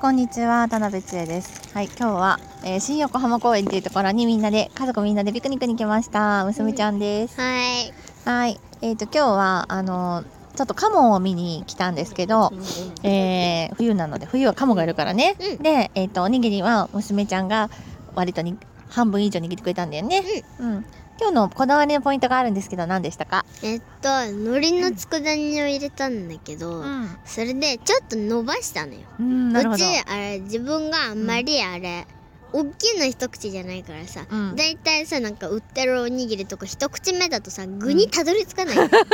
こんにちは、田辺千恵です。はい、今日は、えー新横浜公園っていうところにみんなで、家族みんなでピクニックに来ました。娘ちゃんです。はい。はい、えっ、と、今日は、あのちょっとカモを見に来たんですけど、えー冬なので、冬はカモがいるからね。うんで、えっ、と、おにぎりは娘ちゃんが割とに半分以上握ってくれたんだよね。うん。今日のこだわりのポイントがあるんですけど、何でしたか？えっと、海苔の佃煮を入れたんだけど、ん。それでちょっと伸ばしたのよ。うん、うち。、あれ、自分があんまりあれ、大きいの一口じゃないからさ、うんだいたいさ、なんか売ってるおにぎりとか一口目だとさ、具にたどり着かない の、だか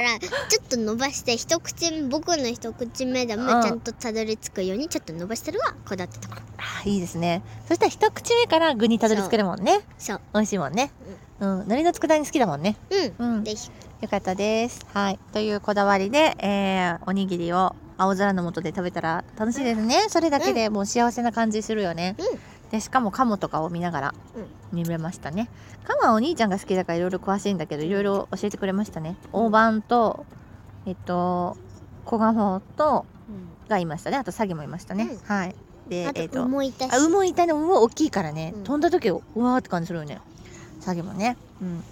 ら、ちょっと伸ばして、一口目、僕の一口目でうんもちゃんとたどり着くようにちょっと伸ばしてるわ、こだわったとこいいですね。そしたら一口目から具にたどり着けるもんね。そう。美味しいもんね。うん。海苔の佃煮好きだもんね。うん。うん。でしよかったです。はい。というこだわりで、えー、おにぎりを青空の下で食べたら楽しいですね。それだけでもう幸せな感じするよね。うんで、しかもカモとかを見ながら見れましたね。カモはお兄ちゃんが好きだからいろいろ詳しいんだけど、いろいろ教えてくれましたね。大判と、えっと、小ガホと、がいましたね。あとサギもいましたね。うんはい。であ、えっと、と、もいたし。あ、馬いたね。馬大きいからね。うん飛んだ時、うわーって感じするよね。サギもね。うん。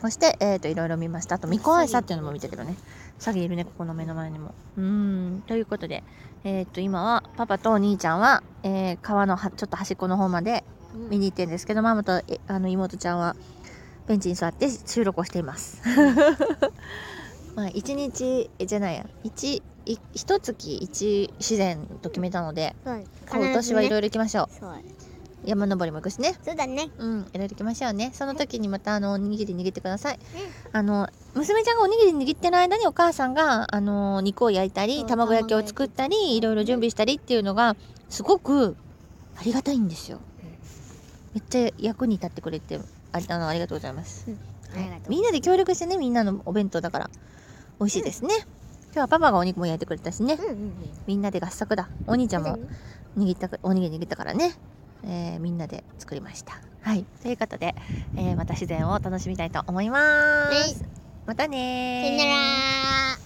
そして、えっ、と、いろいろ見ました。あと、ミコアイサっていうのも見たけどね。サギいるね、ここの目の前にも。うーん。ということで、えっ、と、今は、パパとお兄ちゃんは、えー川のはちょっと端っこの方までうん見に行ってるんですけど、ママとえあの妹ちゃんは、ベンチに座って収録をしています。まあ、一日、えじゃないや、一、い一月一自然と決めたので、そう今年はいろいろ。ろ行きましょう。山登りも行くしね。そうだね。うん、いろいろ行きましょうね。その時にまたあのおにぎり握ってください。あの娘ちゃんがおにぎり握ってる間にお母さんがあの肉を焼いたり卵焼きを作ったりいろいろ準備したりっていうのがすごくありがたいんですよ。めっちゃ役に立ってくれてありあのありがとうございます。ありがとう。みんなで協力してねみんなのお弁当だから美味しいですね。今日はパパがお肉も焼いてくれたしね。うんうんうん。みんなで合作だ。お兄ちゃんも握ったかおにぎり握ったからね、えーみんなで作りました。はい。ということで、えーまた自然を楽しみたいと思います、はいまたねー。さよなら